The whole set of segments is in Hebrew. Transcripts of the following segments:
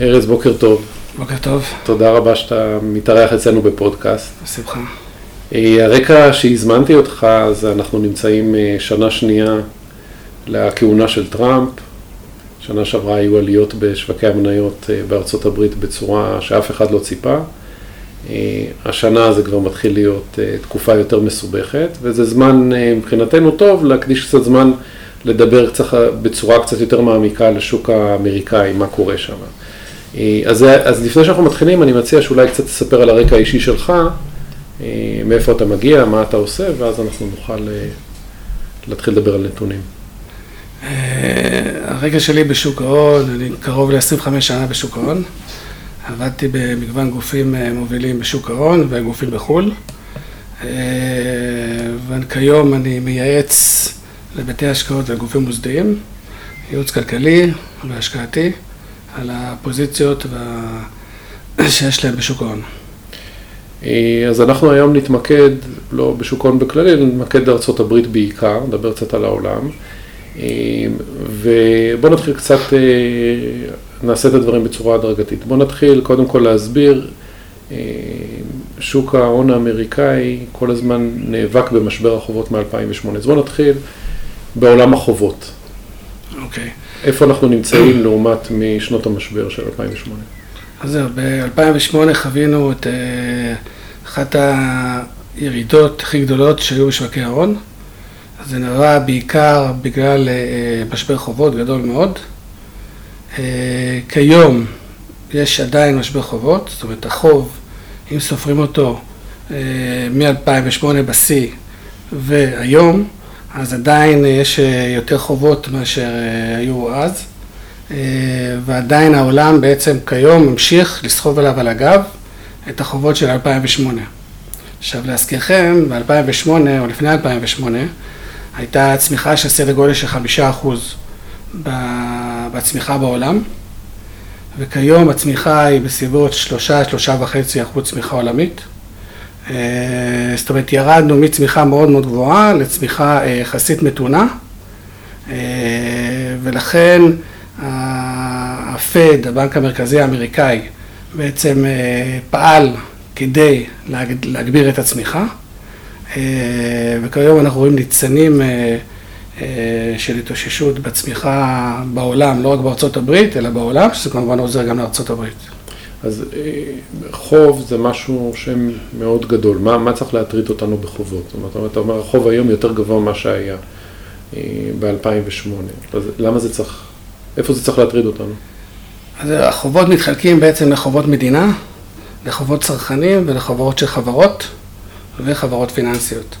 ארז, בוקר טוב. בוקר טוב. תודה רבה שאתה מתארח אצלנו בפודקאסט. בשמחה. אה, הרקע שהזמנתי אותך, זה אנחנו נמצאים אה, שנה שנייה לכהונה של טראמפ. שנה שעברה היו עליות בשווקי המניות אה, בארצות הברית בצורה שאף אחד לא ציפה. השנה זה כבר מתחיל להיות תקופה יותר מסובכת, וזה זמן מבחינתנו טוב להקדיש קצת זמן לדבר קצת בצורה קצת יותר מעמיקה לשוק האמריקאי, מה קורה שם. אז, אז לפני שאנחנו מתחילים, אני מציע שאולי קצת תספר על הרקע האישי שלך, מאיפה אתה מגיע, מה אתה עושה, ואז אנחנו נוכל להתחיל לדבר על נתונים. הרקע שלי בשוק ההון, אני קרוב ל-25 שנה בשוק ההון. עבדתי במגוון גופים מובילים בשוק ההון וגופים בחו"ל. וכיום אני מייעץ לבתי השקעות ולגופים מוסדיים, ייעוץ כלכלי והשקעתי על הפוזיציות שיש להם בשוק ההון. אז אנחנו היום נתמקד, לא בשוק ההון בכללי, נתמקד בארה"ב בעיקר, נדבר קצת על העולם. ובואו נתחיל קצת, נעשה את הדברים בצורה הדרגתית. בואו נתחיל קודם כל להסביר, שוק ההון האמריקאי כל הזמן נאבק במשבר החובות מ-2008. אז בואו נתחיל בעולם החובות. אוקיי. Okay. איפה אנחנו נמצאים לעומת משנות המשבר של 2008? אז זהו, ב-2008 חווינו את אחת הירידות הכי גדולות שהיו בשווקי ההון. זה נראה בעיקר בגלל משבר חובות גדול מאוד. כיום יש עדיין משבר חובות, זאת אומרת החוב, אם סופרים אותו מ-2008 בשיא והיום, אז עדיין יש יותר חובות מאשר היו אז, ועדיין העולם בעצם כיום ממשיך לסחוב עליו על הגב את החובות של 2008. עכשיו להזכירכם, ב-2008 או לפני 2008 הייתה צמיחה של סדר גודל של חמישה אחוז בצמיחה בעולם, וכיום הצמיחה היא בסביבות שלושה, שלושה וחצי אחוז צמיחה עולמית. זאת אומרת, ירדנו מצמיחה מאוד מאוד גבוהה לצמיחה יחסית מתונה, ולכן הפד, הבנק המרכזי האמריקאי, בעצם פעל כדי להגביר את הצמיחה, וכיום אנחנו רואים ניצנים של התאוששות בצמיחה בעולם, לא רק בארצות הברית, אלא בעולם, שזה כמובן עוזר גם לארצות הברית. אז חוב זה משהו שמאוד גדול, מה, מה צריך להטריד אותנו בחובות? זאת אומרת, אתה אומר, החוב היום יותר גבוה ממה שהיה ב-2008, אז למה זה צריך, איפה זה צריך להטריד אותנו? אז החובות מתחלקים בעצם לחובות מדינה, לחובות צרכנים ולחובות של חברות וחברות פיננסיות.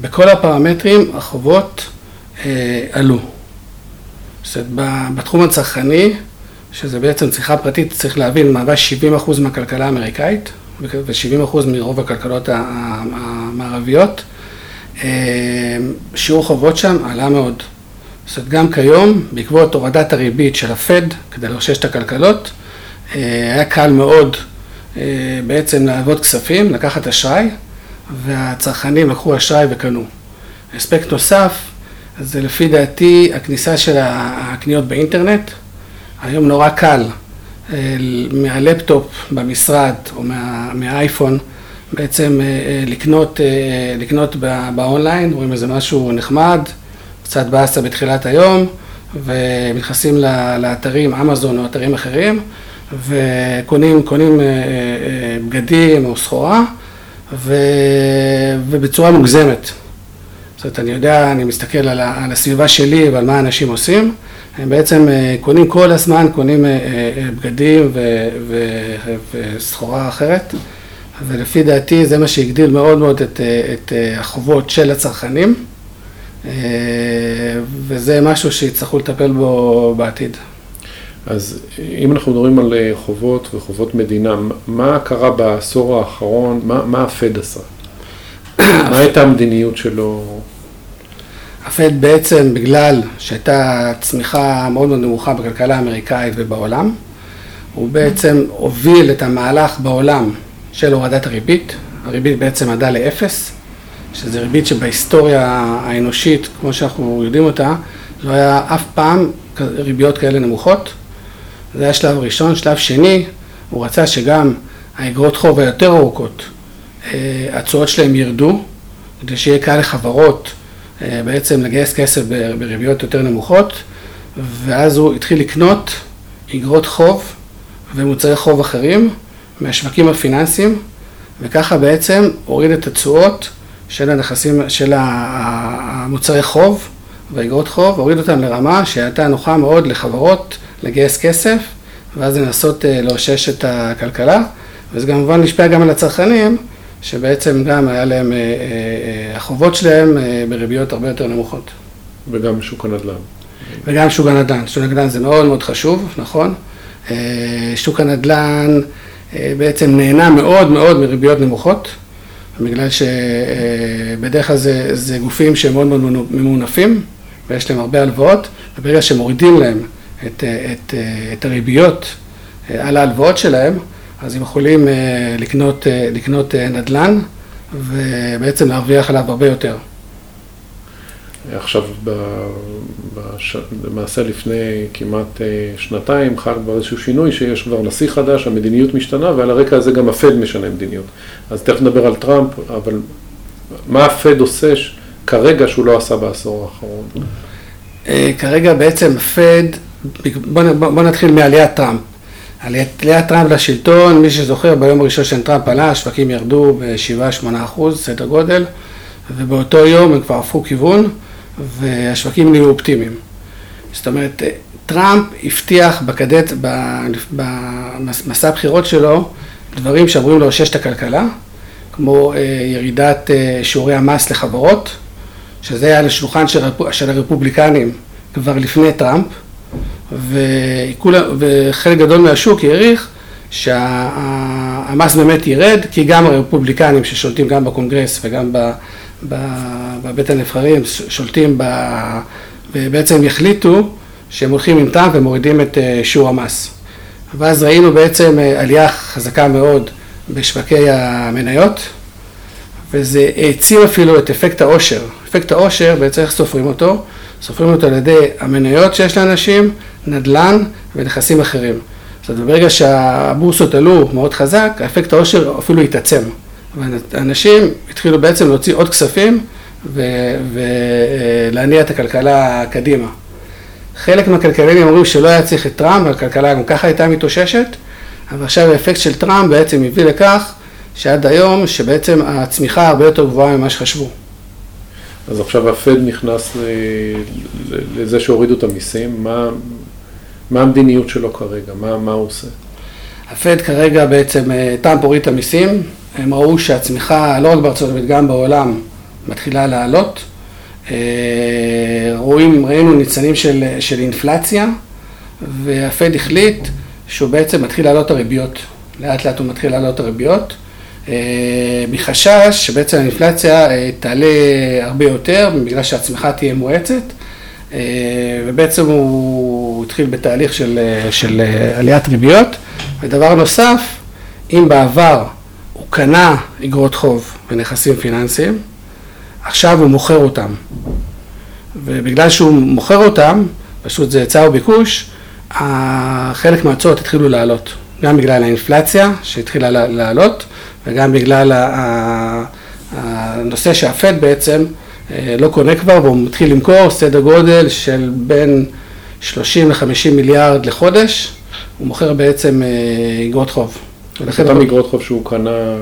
בכל הפרמטרים החובות אה, עלו. זאת אומרת, בתחום הצרכני, שזה בעצם צריכה פרטית, צריך להבין, מהווה 70% מהכלכלה האמריקאית ו-70% מרוב הכלכלות המערביות. שיעור חובות שם עלה מאוד. זאת אומרת, גם כיום, בעקבות הורדת הריבית של הפד, כדי לרשש את הכלכלות, היה קל מאוד בעצם לעבוד כספים, לקחת אשראי, והצרכנים לקחו אשראי וקנו. אספקט נוסף, זה לפי דעתי הכניסה של הקניות באינטרנט. היום נורא קל מהלפטופ במשרד או מה, מהאייפון בעצם לקנות, לקנות באונליין, רואים איזה משהו נחמד, קצת באסה בתחילת היום, ונכנסים לאתרים אמזון או אתרים אחרים, וקונים קונים בגדים או סחורה, ובצורה מוגזמת. זאת אומרת, אני יודע, אני מסתכל על הסביבה שלי ועל מה אנשים עושים. הם בעצם קונים כל הזמן, קונים בגדים וסחורה אחרת, ולפי דעתי זה מה שהגדיל מאוד מאוד את, את החובות של הצרכנים, וזה משהו שיצטרכו לטפל בו בעתיד. אז אם אנחנו מדברים על חובות וחובות מדינה, מה קרה בעשור האחרון, מה, מה הפד עשה? מה הייתה המדיניות שלו? הפד בעצם, בגלל שהייתה צמיחה מאוד מאוד נמוכה בכלכלה האמריקאית ובעולם, הוא בעצם הוביל את המהלך בעולם של הורדת הריבית. הריבית בעצם עדה לאפס, שזו ריבית שבהיסטוריה האנושית, כמו שאנחנו יודעים אותה, לא היה אף פעם ריביות כאלה נמוכות. זה היה שלב ראשון. שלב שני, הוא רצה שגם האגרות חוב היותר ארוכות, התשואות שלהם ירדו, כדי שיהיה קל לחברות בעצם לגייס כסף בריביות יותר נמוכות, ואז הוא התחיל לקנות אגרות חוב ומוצרי חוב אחרים מהשווקים הפיננסיים, וככה בעצם הוריד את התשואות של הנכסים, של המוצרי חוב והאגרות חוב, הוריד אותם לרמה שהייתה נוחה מאוד לחברות לגייס כסף, ואז לנסות לאושש את הכלכלה, וזה כמובן השפיע גם על הצרכנים, שבעצם גם היה להם, החובות שלהם בריביות הרבה יותר נמוכות. וגם שוק הנדל"ן. וגם שוק הנדל"ן. שוק הנדל"ן זה מאוד מאוד חשוב, נכון? שוק הנדל"ן בעצם נהנה מאוד מאוד מריביות נמוכות, בגלל שבדרך כלל זה, זה גופים שהם מאוד מאוד ממונפים ויש להם הרבה הלוואות, וברגע שמורידים להם את, את, את הריביות על ההלוואות שלהם, אז הם יכולים לקנות, לקנות נדל"ן ובעצם להרוויח עליו הרבה יותר. עכשיו, בש... למעשה לפני כמעט שנתיים חל כבר איזשהו שינוי שיש כבר נשיא חדש, המדיניות משתנה ועל הרקע הזה גם הפד משנה מדיניות. אז תכף נדבר על טראמפ, אבל מה הפד עושה כרגע שהוא לא עשה בעשור האחרון? כרגע בעצם הפד, בוא, בוא נתחיל מעליית טראמפ. עליית טראמפ לשלטון, מי שזוכר ביום הראשון של טראמפ עלה, השווקים ירדו ב-7-8 אחוז, סדר גודל, ובאותו יום הם כבר הפכו כיוון. והשווקים נהיו אופטימיים. זאת אומרת, טראמפ הבטיח בקדט, במסע הבחירות שלו, דברים שאמורים לאושש את הכלכלה, כמו ירידת שיעורי המס לחברות, שזה היה על השולחן של הרפובליקנים כבר לפני טראמפ, וחלק גדול מהשוק העריך שהמס באמת ירד, כי גם הרפובליקנים ששולטים גם בקונגרס וגם בבית הנבחרים שולטים ב... ובעצם יחליטו שהם הולכים עם טראמפ ומורידים את שיעור המס. ואז ראינו בעצם עלייה חזקה מאוד בשווקי המניות, וזה העצים אפילו את אפקט העושר. אפקט העושר, בעצם איך סופרים אותו? סופרים אותו על ידי המניות שיש לאנשים, נדל"ן ונכסים אחרים. זאת אומרת, ברגע שהבורסות עלו מאוד חזק, אפקט העושר אפילו התעצם. ואנשים התחילו בעצם להוציא עוד כספים ולהניע את הכלכלה קדימה. חלק מהכלכלנים אומרים שלא היה צריך את טראמפ, הכלכלה גם ככה הייתה מתאוששת, אבל עכשיו האפקט של טראמפ בעצם הביא לכך שעד היום שבעצם הצמיחה הרבה יותר גבוהה ממה שחשבו. אז עכשיו הפד נכנס לזה שהורידו את המיסים, מה, מה המדיניות שלו כרגע, מה, מה הוא עושה? הפד כרגע בעצם, טראמפ הוריד את המיסים, הם ראו שהצמיחה, לא רק בארצות הברית, גם בעולם, מתחילה לעלות. רואים, ראינו ניצנים של, של אינפלציה, והפד החליט שהוא בעצם מתחיל לעלות את הריביות. לאט לאט הוא מתחיל לעלות את הריביות, מחשש שבעצם האינפלציה תעלה הרבה יותר, בגלל שהצמיחה תהיה מואצת, ובעצם הוא התחיל בתהליך של, של עליית ריביות. ודבר נוסף, אם בעבר הוא קנה אגרות חוב ונכסים פיננסיים, עכשיו הוא מוכר אותם. ובגלל שהוא מוכר אותם, פשוט זה היצע וביקוש, חלק מההוצאות התחילו לעלות. גם בגלל האינפלציה שהתחילה לעלות, וגם בגלל הנושא שהפד בעצם לא קונה כבר, והוא מתחיל למכור סדר גודל של בין 30 ל-50 מיליארד לחודש, הוא מוכר בעצם אגרות חוב. אותם אגרות חוב שהוא קנה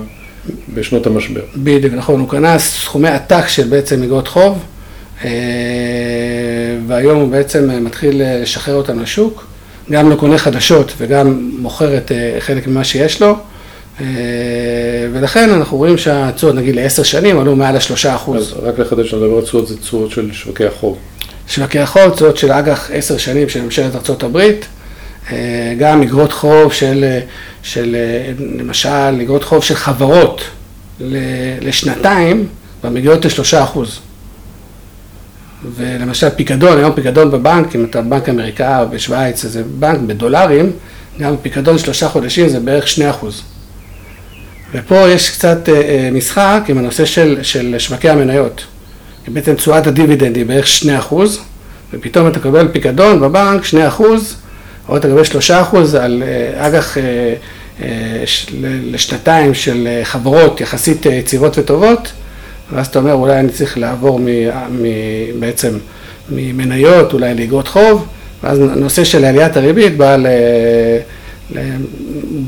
בשנות המשבר. בדיוק, נכון, הוא קנה סכומי עתק של בעצם אגרות חוב, והיום הוא בעצם מתחיל לשחרר אותם לשוק, גם לא קונה חדשות וגם מוכר את חלק ממה שיש לו, ולכן אנחנו רואים שהתשואות, נגיד לעשר שנים, עלו מעל השלושה אחוז. רק לחדש, כשאתה מדבר על תשואות, זה תשואות של שווקי החוב. שווקי החוב, תשואות של אג"ח עשר שנים של ממשלת ארה"ב, גם אגרות חוב של, של, למשל, אגרות חוב של חברות לשנתיים, ומגיעות לשלושה אחוז. ולמשל פיקדון, היום פיקדון בבנק, אם אתה בנק אמריקאי או בשוויץ, זה בנק בדולרים, גם פיקדון שלושה חודשים זה בערך שני אחוז. ופה יש קצת משחק עם הנושא של, של שווקי המניות. בעצם תשואת הדיבידנד היא בערך שני אחוז, ופתאום אתה קבל פיקדון בבנק שני אחוז, עוד לגבי שלושה אחוז על אג"ח לשנתיים של חברות יחסית יציבות וטובות, ואז אתה אומר אולי אני צריך לעבור מ, מ, בעצם ממניות, אולי לאגרות חוב, ואז הנושא של עליית הריבית בעל,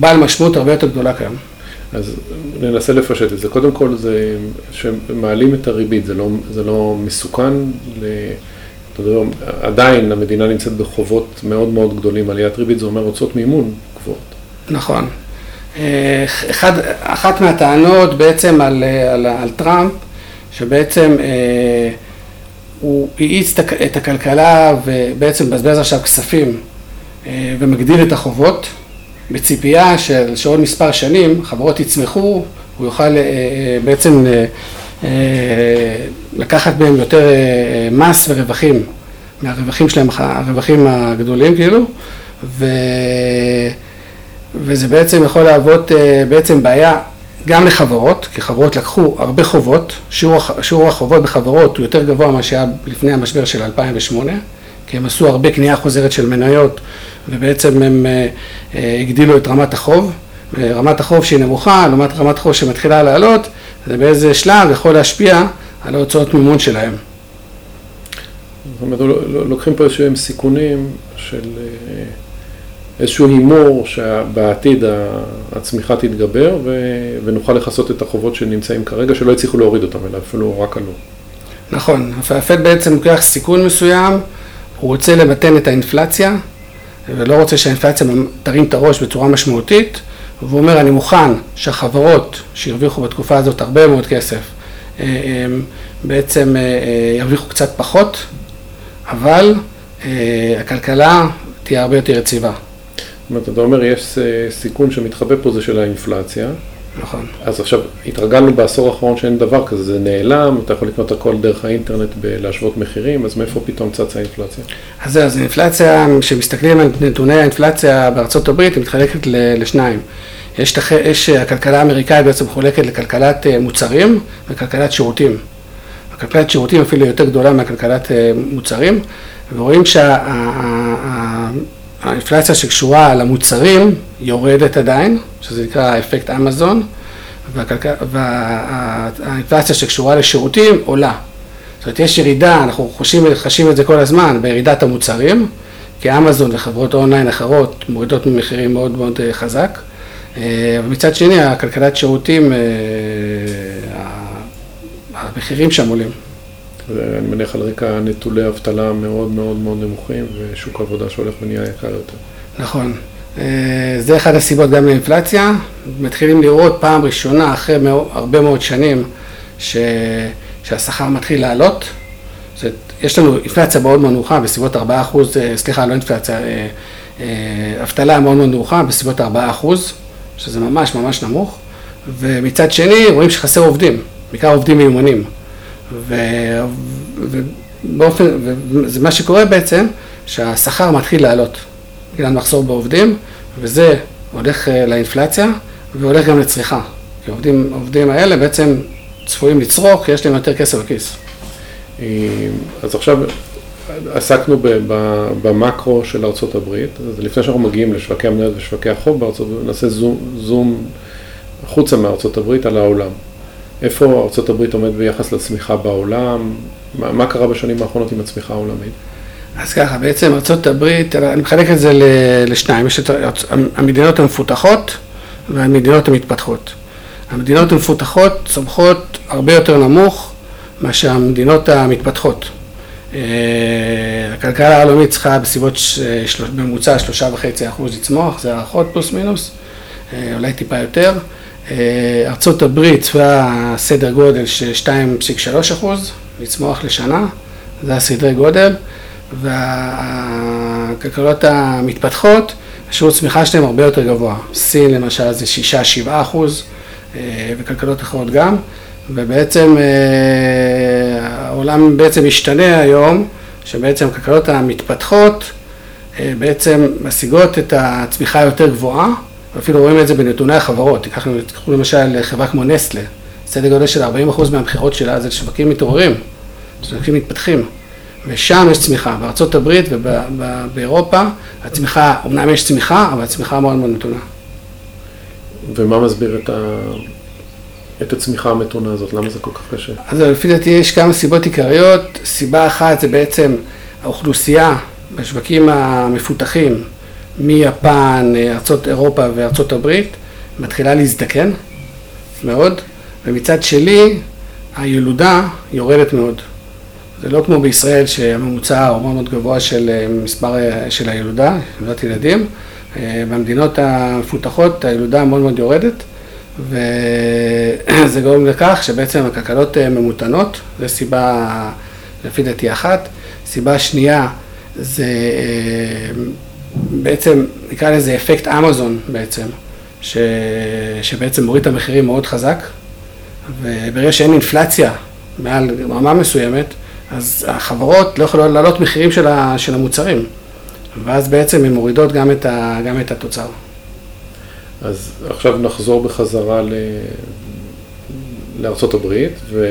בעל משמעות הרבה יותר גדולה כיום. אז ננסה לפשט את זה. קודם כל, זה שמעלים את הריבית, זה לא, זה לא מסוכן. ל... עדיין המדינה נמצאת בחובות מאוד מאוד גדולים. עליית ריבית זה אומר הוצאות מימון גבוהות. נכון. אה, אחד, אחת מהטענות בעצם על, על, על טראמפ, שבעצם אה, הוא האיץ את הכלכלה ובעצם מבזבז עכשיו כספים אה, ומגדיל את החובות. בציפייה של שעוד מספר שנים חברות יצמחו, הוא יוכל אה, אה, בעצם אה, לקחת מהם יותר מס ורווחים, מהרווחים שלהם, הרווחים הגדולים כאילו, ו... וזה בעצם יכול להוות בעצם בעיה גם לחברות, כי חברות לקחו הרבה חובות, שיעור, שיעור החובות בחברות הוא יותר גבוה ממה שהיה לפני המשבר של 2008, כי הם עשו הרבה קנייה חוזרת של מניות ובעצם הם אה, אה, הגדילו את רמת החוב, רמת החוב שהיא נמוכה לעומת רמת החוב שמתחילה לעלות, זה באיזה שלב יכול להשפיע על ההוצאות מימון שלהם. זאת אומרת, לא, לא, לוקחים פה איזשהם סיכונים של אה, איזשהו הימור שבעתיד הצמיחה תתגבר ונוכל לכסות את החובות שנמצאים כרגע, שלא הצליחו להוריד אותם, אלא אפילו רק עלו. נכון, הפד בעצם לוקח סיכון מסוים, הוא רוצה למתן את האינפלציה, ולא רוצה שהאינפלציה תרים את הראש בצורה משמעותית, והוא אומר, אני מוכן שהחברות שהרוויחו בתקופה הזאת הרבה מאוד כסף, אה, אה, בעצם אה, ירוויחו קצת פחות, אבל הכלכלה תהיה הרבה יותר יציבה. זאת אומרת, אתה אומר, יש סיכון שמתחבא פה זה של האינפלציה. נכון. אז עכשיו, התרגלנו בעשור האחרון שאין דבר כזה, זה נעלם, אתה יכול לקנות הכל דרך האינטרנט בלהשוות מחירים, אז מאיפה פתאום צצה האינפלציה? אז זהו, אז אינפלציה, כשמסתכלים על נתוני האינפלציה בארצות הברית, היא מתחלקת לשניים. יש, תח... יש, הכלכלה האמריקאית בעצם מחולקת לכלכלת אה, מוצרים וכלכלת שירותים. הכלכלת שירותים אפילו יותר גדולה מהכלכלת אה, מוצרים, ורואים שהאינפלציה שה... שקשורה למוצרים יורדת עדיין, שזה נקרא אפקט אמזון, והאינפלציה שקשורה לשירותים עולה. זאת אומרת, יש ירידה, אנחנו חשים, חשים את זה כל הזמן, בירידת המוצרים, כי אמזון וחברות אונליין אחרות מורידות ממחירים מאוד מאוד אה, חזק. אה, ומצד שני, הכלכלת שירותים, אה, המחירים שם עולים. אני מניח על רקע נטולי אבטלה מאוד מאוד מאוד נמוכים ושוק עבודה שהולך ונהיה יקר יותר. נכון. אה, זה אחד הסיבות גם לאינפלציה. מתחילים לראות פעם ראשונה אחרי הרבה מאוד שנים ש... שהשכר מתחיל לעלות. זאת, יש לנו אינפלציה מאוד מאוד נמוכה, בסביבות 4 אחוז, אה, סליחה, לא אינפלציה, אה, אבטלה מאוד מאוד נמוכה, בסביבות 4 אחוז, שזה ממש ממש נמוך. ומצד שני, רואים שחסר עובדים, בעיקר עובדים מיומנים. ובאופן, וזה מה שקורה בעצם, שהשכר מתחיל לעלות. בגלל מחסור בעובדים, וזה הולך אה, לאינפלציה והולך גם לצריכה. כי העובדים, העובדים האלה בעצם צפויים לצרוך, יש להם יותר כסף בכיס. אה, אז עכשיו עסקנו במקרו של ארה"ב, אז לפני שאנחנו מגיעים לשווקי המניות ושווקי החוב בארצות נעשה זום, זום החוצה מארצות הברית על העולם. איפה הברית עומד ביחס לצמיחה בעולם? מה, מה קרה בשנים האחרונות עם הצמיחה העולמית? אז ככה, בעצם ארה"ב, אני מחלק את זה לשניים, יש את המדינות המפותחות והמדינות המתפתחות. המדינות המפותחות צומחות הרבה יותר נמוך מאשר המדינות המתפתחות. אה, הכלכלה העולמית צריכה בסביבות ממוצע שלושה וחצי אחוז לצמוח, זה הערכות פלוס מינוס, אה, אולי טיפה יותר. אה, ארצות הברית צפויה סדר גודל של 2.3 אחוז לצמוח לשנה, זה הסדרי גודל. והכלכלות המתפתחות, השיעור צמיחה שלהם הרבה יותר גבוה. סין למשל זה 6-7 אחוז, אה, וכלכלות אחרות גם, ובעצם אה, העולם בעצם משתנה היום, שבעצם הכלכלות המתפתחות בעצם משיגות את הצמיחה היותר גבוהה, ואפילו רואים את זה בנתוני החברות. תיקחו למשל חברה כמו נסטלה, סדר גודל של 40% מהמכירות שלה זה שווקים מתעוררים, שווקים מתפתחים. ושם יש צמיחה. בארצות הברית ובאירופה הצמיחה, אמנם יש צמיחה, אבל הצמיחה מאוד מאוד נתונה. ומה מסביר את, ה... את הצמיחה המתונה הזאת? למה זה כל כך קשה? אז לפי דעתי יש כמה סיבות עיקריות. סיבה אחת זה בעצם האוכלוסייה בשווקים המפותחים מיפן, ארצות אירופה וארצות הברית מתחילה להזדקן מאוד, ומצד שלי הילודה יורדת מאוד. זה לא כמו בישראל שהממוצע הוא מאוד מאוד גבוה של אה, מספר אה, של הילודה, ילודת ילדים. אה, במדינות המפותחות הילודה מאוד מאוד יורדת, וזה גורם לכך שבעצם הכלכלות ממותנות, זו סיבה לפי דעתי אחת. סיבה שנייה זה בעצם, נקרא לזה אפקט אמזון בעצם, ש... שבעצם מוריד את המחירים מאוד חזק, וברגע שאין אינפלציה מעל רמה מסוימת, אז החברות לא יכולות להעלות מחירים של, ה... של המוצרים, ואז בעצם הן מורידות גם את, ה... גם את התוצר. אז עכשיו נחזור בחזרה ל... הברית, ו...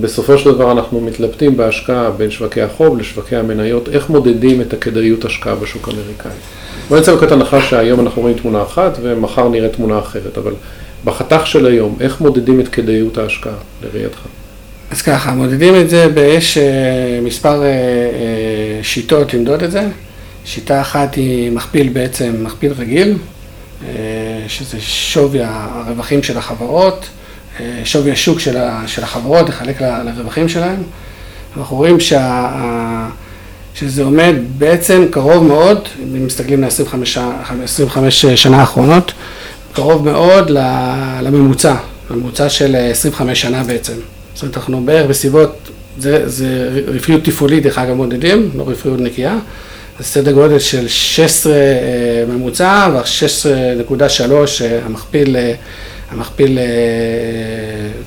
בסופו של דבר אנחנו מתלבטים בהשקעה בין שווקי החוב לשווקי המניות, איך מודדים את הכדאיות השקעה בשוק האמריקאי. בוא נצא לקראת הנחה שהיום אנחנו רואים תמונה אחת ומחר נראה תמונה אחרת, אבל בחתך של היום, איך מודדים את כדאיות ההשקעה לראייתך? אז ככה, מודדים את זה, יש אה, מספר אה, אה, שיטות למדוד את זה. שיטה אחת היא מכפיל בעצם, מכפיל רגיל, שזה שווי הרווחים של החברות. שווי השוק של, של החברות, לחלק לרווחים שלהם. אנחנו רואים שה, שזה עומד בעצם קרוב מאוד, אם מסתכלים ל-25 שנה האחרונות, קרוב מאוד לממוצע, לממוצע של 25 שנה בעצם. זאת אומרת, אנחנו בערך בסביבות, זה, זה רווחיות תפעולית, דרך אגב מודדים, לא רווחיות נקייה, זה סדר גודל של 16 אה, ממוצע ו-16.3 אה, המכפיל אה, המכפיל אה,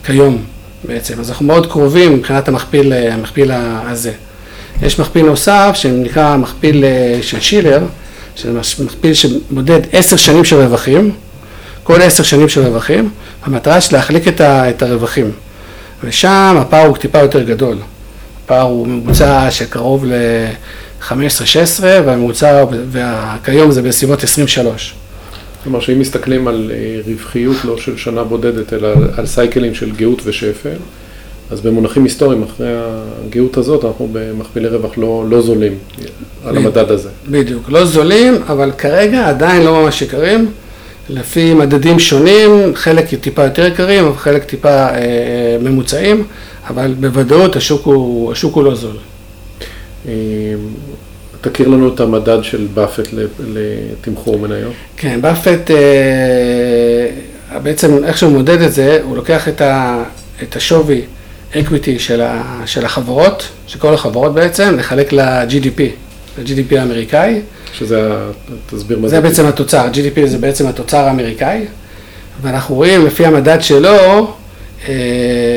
כיום בעצם. אז אנחנו מאוד קרובים מבחינת המכפיל, אה, המכפיל הזה. יש מכפיל נוסף שנקרא מכפיל אה, של שילר, שזה מכפיל שמודד עשר שנים של רווחים, כל עשר שנים של רווחים, המטרה של להחליק את, ה, את הרווחים. ושם הפער הוא טיפה יותר גדול. הפער הוא ממוצע שקרוב ל-15-16, והממוצע, וכיום זה בסביבות 23. כלומר שאם מסתכלים על אה, רווחיות לא של שנה בודדת, אלא על סייקלים של גאות ושפל, אז במונחים היסטוריים, אחרי הגאות הזאת, אנחנו במכפילי רווח לא, לא זולים על המדד הזה. בדיוק, לא זולים, אבל כרגע עדיין לא ממש יקרים, לפי מדדים שונים, חלק טיפה יותר יקרים, חלק טיפה אה, אה, ממוצעים, אבל בוודאות השוק הוא, השוק הוא לא זול. תכיר לנו את המדד של באפט לתמחור מניות. כן, באפט, אה, בעצם איך שהוא מודד את זה, הוא לוקח את, ה, את השווי equity של, של החברות, של כל החברות בעצם, לחלק ל-GDP, ל-GDP האמריקאי. שזה, תסביר מה זה. זה בעצם התוצר, GDP זה בעצם התוצר האמריקאי, ואנחנו רואים לפי המדד שלו, אה,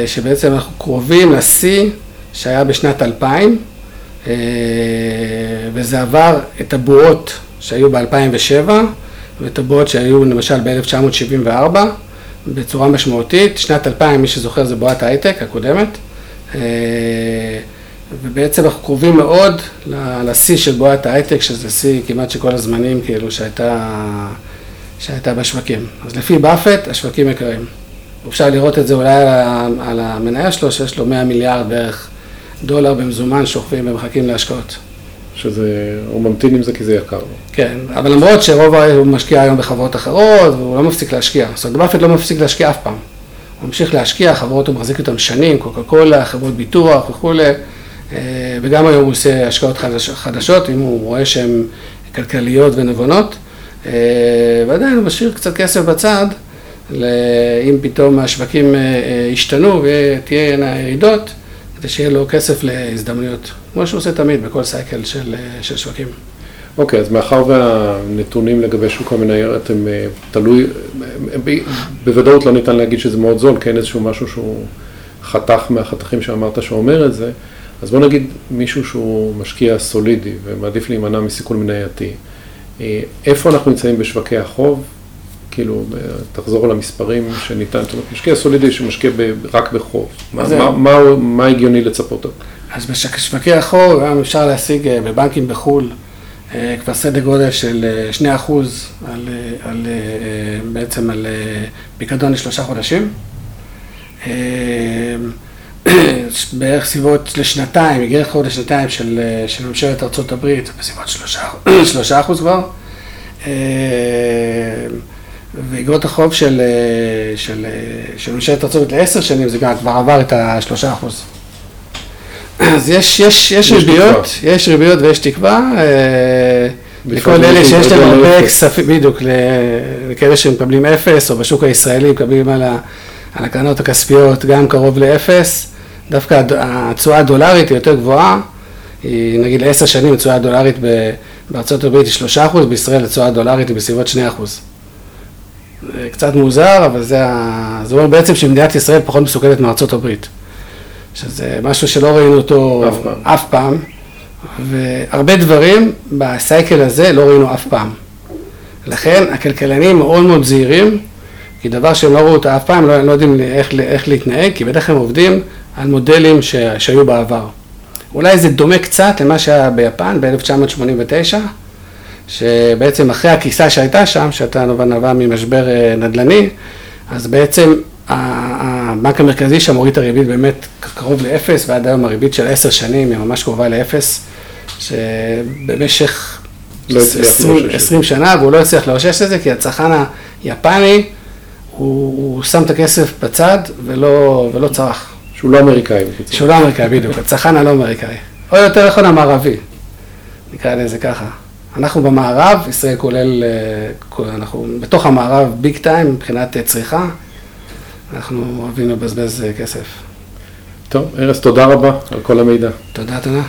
שבעצם אנחנו קרובים לשיא שהיה בשנת 2000. אה, וזה עבר את הבועות שהיו ב-2007 ואת הבועות שהיו למשל ב-1974 בצורה משמעותית. שנת 2000, מי שזוכר, זה בועת ההייטק הקודמת. אה, ובעצם אנחנו קרובים מאוד לשיא של בועת ההייטק, שזה שיא כמעט של כל הזמנים, כאילו, שהייתה, שהייתה בשווקים. אז לפי באפט, השווקים יקרים. אפשר לראות את זה אולי על המניה שלו, שיש לו 100 מיליארד בערך דולר במזומן שוכבים ומחכים להשקעות. שזה, הוא ממתין עם זה כי זה יקר. כן, אבל למרות שרוב הוא משקיע היום בחברות אחרות, והוא לא מפסיק להשקיע. זאת אומרת, באפט לא מפסיק להשקיע אף פעם. הוא ממשיך להשקיע, חברות הוא מחזיק אותן שנים, קוקה קולה, חברות ביטוח וכולי, אה, וגם היום הוא עושה השקעות חדשות, אם הוא רואה שהן כלכליות ונבונות, אה, ועדיין הוא משאיר קצת כסף בצד, אם פתאום השווקים אה, ישתנו ותהיינה ירידות, כדי שיהיה לו כסף להזדמנויות, כמו שהוא עושה תמיד בכל סייקל של, של שווקים. אוקיי, okay, אז מאחר והנתונים לגבי שוק המניות הם אה, תלוי, בוודאות לא ניתן להגיד שזה מאוד זול, כן איזשהו משהו שהוא חתך מהחתכים שאמרת שאומר את זה, אז בוא נגיד מישהו שהוא משקיע סולידי ומעדיף להימנע מסיכון מנייתי, אה, איפה אנחנו נמצאים בשווקי החוב כאילו, תחזור על המספרים שניתן, זאת אומרת, משקיע סולידי שמשקיע ב, רק בחוב. מה, מה, מה, מה הגיוני לצפות? אז בשווקי החור היום אפשר להשיג אה, בבנקים בחו"ל אה, כבר סדר גודל של אה, 2% על, אה, על, אה, בעצם על אה, פיקדון לשלושה חודשים. אה, בערך סביבות לשנתיים, איגרת חוב לשנתיים של, אה, של ממשלת ארה"ב, בסביבות שלושה, שלושה אחוז כבר. ואיגרות החוב של, אה, של, אה, של ממשלת ארה"ב לעשר שנים, זה גם כבר עבר את השלושה אחוז. אז יש, יש, יש יש ריביות, תקווה. יש ריביות ויש תקווה. אה, לכל אלה שיש להם הרבה. כספים, בדיוק, לכאלה שמקבלים אפס, או בשוק הישראלי מקבלים על, ה, על הקרנות הכספיות גם קרוב לאפס, דווקא התשואה הדולרית היא יותר גבוהה, היא נגיד לעשר שנים התשואה הדולרית בארצות הברית היא שלושה אחוז, בישראל התשואה הדולרית היא בסביבות שני אחוז. זה קצת מוזר, אבל זה, ה- זה אומר בעצם שמדינת ישראל פחות מסוכנת מארצות הברית. שזה משהו שלא ראינו אותו אף פעם. אף פעם, והרבה דברים בסייקל הזה לא ראינו אף פעם. לכן הכלכלנים מאוד מאוד זהירים, כי דבר שהם לא ראו אותו אף פעם, לא, לא יודעים איך, איך להתנהג, כי בדרך כלל הם עובדים על מודלים ש, שהיו בעבר. אולי זה דומה קצת למה שהיה ביפן ב-1989, שבעצם אחרי הכיסה שהייתה שם, שהייתה נובע נבע ממשבר אה, נדל"ני, אז בעצם הבנק המרכזי שם הוריד את הריבית באמת קרוב לאפס, ועד היום הריבית של עשר שנים היא ממש קרובה לאפס, שבמשך לא הצליח 20, לאושש את זה. 20 שנה, והוא לא הצליח לאושש את זה, כי הצרכן היפני, הוא, הוא שם את הכסף בצד ולא, ולא צרח. שהוא לא אמריקאי. שהוא לא אמריקאי, בדיוק, הצרכן הלא אמריקאי. או יותר נכון המערבי, נקרא לזה ככה. אנחנו במערב, ישראל כולל, אה, אנחנו בתוך המערב ביג טיים מבחינת אה, צריכה, אנחנו אוהבים לבזבז אה, כסף. טוב, ארז, תודה רבה על כל המידע. תודה, תודה.